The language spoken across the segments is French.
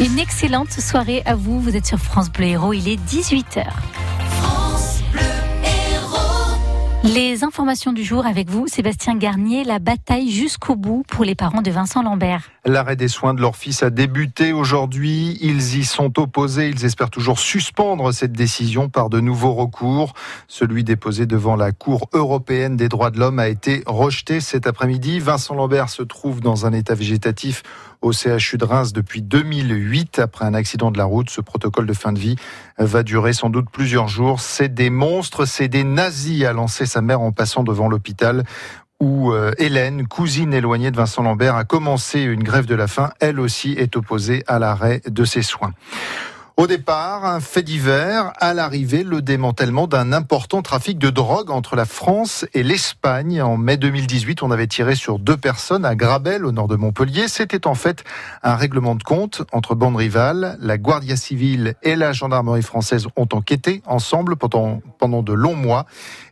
Une excellente soirée à vous. Vous êtes sur France Bleu Héros. Il est 18h. Les informations du jour avec vous, Sébastien Garnier, la bataille jusqu'au bout pour les parents de Vincent Lambert. L'arrêt des soins de leur fils a débuté aujourd'hui. Ils y sont opposés. Ils espèrent toujours suspendre cette décision par de nouveaux recours. Celui déposé devant la Cour européenne des droits de l'homme a été rejeté cet après-midi. Vincent Lambert se trouve dans un état végétatif au CHU de Reims depuis 2008 après un accident de la route. Ce protocole de fin de vie va durer sans doute plusieurs jours. C'est des monstres, c'est des nazis, a lancé sa mère en passant devant l'hôpital où euh, Hélène, cousine éloignée de Vincent Lambert, a commencé une grève de la faim. Elle aussi est opposée à l'arrêt de ses soins. Au départ, un fait divers. À l'arrivée, le démantèlement d'un important trafic de drogue entre la France et l'Espagne. En mai 2018, on avait tiré sur deux personnes à Grabel, au nord de Montpellier. C'était en fait un règlement de compte entre bandes rivales. La Guardia civile et la gendarmerie française ont enquêté ensemble pendant, pendant de longs mois.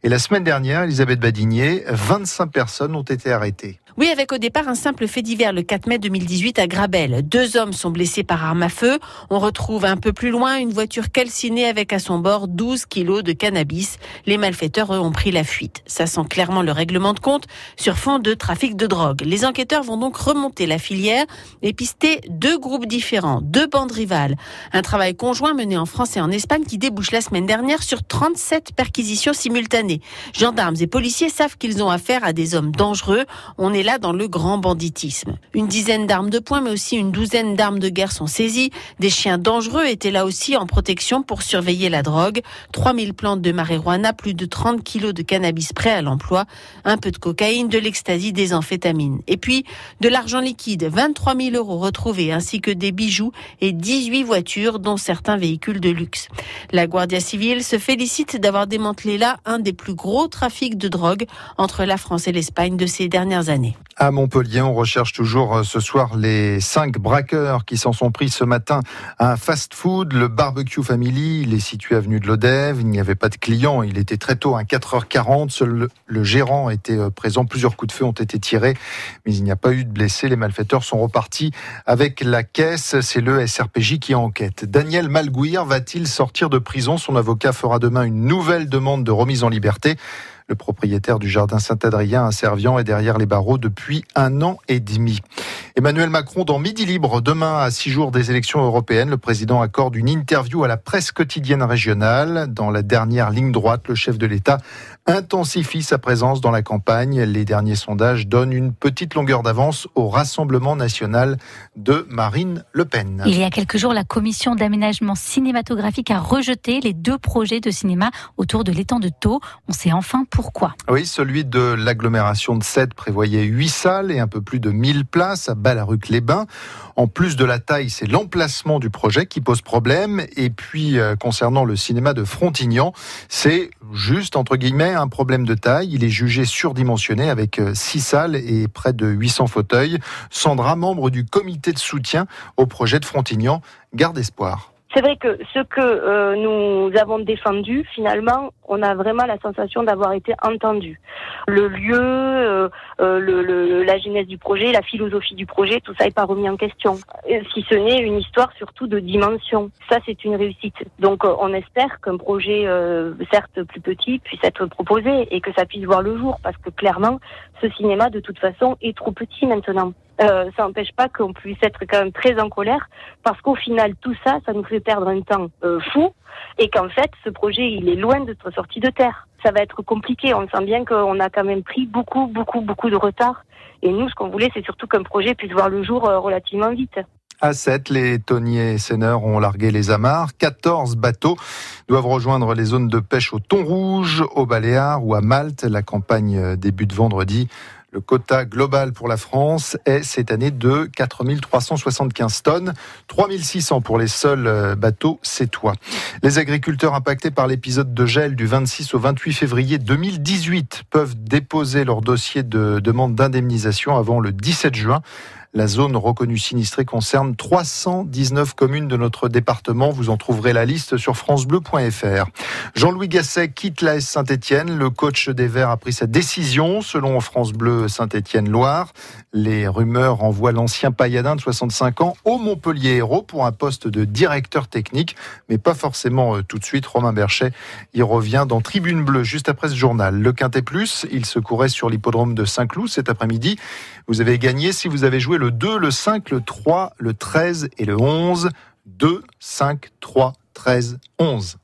Et la semaine dernière, Elisabeth Badinier, 25 personnes ont été arrêtées. Oui, avec au départ un simple fait divers le 4 mai 2018 à Grabel. Deux hommes sont blessés par arme à feu. On retrouve un peu plus loin une voiture calcinée avec à son bord 12 kilos de cannabis. Les malfaiteurs, eux, ont pris la fuite. Ça sent clairement le règlement de compte sur fond de trafic de drogue. Les enquêteurs vont donc remonter la filière et pister deux groupes différents, deux bandes rivales. Un travail conjoint mené en France et en Espagne qui débouche la semaine dernière sur 37 perquisitions simultanées. Gendarmes et policiers savent qu'ils ont affaire à des hommes dangereux. On est là dans le grand banditisme. Une dizaine d'armes de poing, mais aussi une douzaine d'armes de guerre sont saisies. Des chiens dangereux étaient là aussi en protection pour surveiller la drogue. 3000 plantes de marijuana, plus de 30 kilos de cannabis prêt à l'emploi, un peu de cocaïne, de l'ecstasy, des amphétamines. Et puis, de l'argent liquide, 23 000 euros retrouvés, ainsi que des bijoux et 18 voitures, dont certains véhicules de luxe. La Guardia civile se félicite d'avoir démantelé là un des plus gros trafics de drogue entre la France et l'Espagne de ces dernières années. À Montpellier, on recherche toujours euh, ce soir les cinq braqueurs qui s'en sont pris ce matin à un fast-food, le Barbecue Family. Il est situé avenue de l'Odève. Il n'y avait pas de clients. Il était très tôt, à 4h40. Seul le gérant était euh, présent. Plusieurs coups de feu ont été tirés, mais il n'y a pas eu de blessés. Les malfaiteurs sont repartis avec la caisse. C'est le SRPJ qui enquête. Daniel Malguir va-t-il sortir de prison? Son avocat fera demain une nouvelle demande de remise en liberté. Le propriétaire du jardin Saint-Adrien à Servian est derrière les barreaux depuis un an et demi. Emmanuel Macron dans Midi Libre. Demain, à six jours des élections européennes, le président accorde une interview à la presse quotidienne régionale. Dans la dernière ligne droite, le chef de l'État intensifie sa présence dans la campagne. Les derniers sondages donnent une petite longueur d'avance au Rassemblement national de Marine Le Pen. Il y a quelques jours, la commission d'aménagement cinématographique a rejeté les deux projets de cinéma autour de l'étang de Thau. On sait enfin pourquoi. Oui, celui de l'agglomération de Sète prévoyait 8 salles et un peu plus de 1000 places à Ballaruc-les-Bains. En plus de la taille, c'est l'emplacement du projet qui pose problème. Et puis, euh, concernant le cinéma de Frontignan, c'est juste, entre guillemets, un problème de taille. Il est jugé surdimensionné avec 6 euh, salles et près de 800 fauteuils. Sandra, membre du comité de soutien au projet de Frontignan, garde espoir. C'est vrai que ce que euh, nous avons défendu, finalement, on a vraiment la sensation d'avoir été entendu. Le lieu, euh, euh, le, la genèse du projet, la philosophie du projet, tout ça n'est pas remis en question. Si ce n'est une histoire surtout de dimension. Ça, c'est une réussite. Donc, on espère qu'un projet, certes plus petit, puisse être proposé et que ça puisse voir le jour, parce que clairement, ce cinéma, de toute façon, est trop petit maintenant. Euh, ça n'empêche pas qu'on puisse être quand même très en colère parce qu'au final tout ça, ça nous fait perdre un temps euh, fou et qu'en fait ce projet il est loin d'être sorti de terre. Ça va être compliqué. On sent bien qu'on a quand même pris beaucoup beaucoup beaucoup de retard et nous ce qu'on voulait c'est surtout qu'un projet puisse voir le jour euh, relativement vite. À 7, les tonniers seineurs ont largué les amarres. 14 bateaux doivent rejoindre les zones de pêche au thon rouge, au Baléares ou à Malte. La campagne débute vendredi. Le quota global pour la France est cette année de 4375 tonnes, 3600 pour les seuls euh, bateaux sétois. Les agriculteurs impactés par l'épisode de gel du 26 au 28 février 2018 peuvent déposer leur dossier de demande d'indemnisation avant le 17 juin. La zone reconnue sinistrée concerne 319 communes de notre département. Vous en trouverez la liste sur francebleu.fr. Jean-Louis Gasset quitte la Saint-Etienne. Le coach des Verts a pris sa décision selon France Bleu Saint-Etienne-Loire. Les rumeurs envoient l'ancien pailladin de 65 ans au Montpellier Hérault pour un poste de directeur technique, mais pas forcément euh, tout de suite. Romain Berchet y revient dans Tribune Bleue juste après ce journal. Le Quintet Plus, il se courait sur l'hippodrome de Saint-Cloud cet après-midi. Vous avez gagné si vous avez joué le 2, le 5, le 3, le 13 et le 11. 2, 5, 3, 13, 11.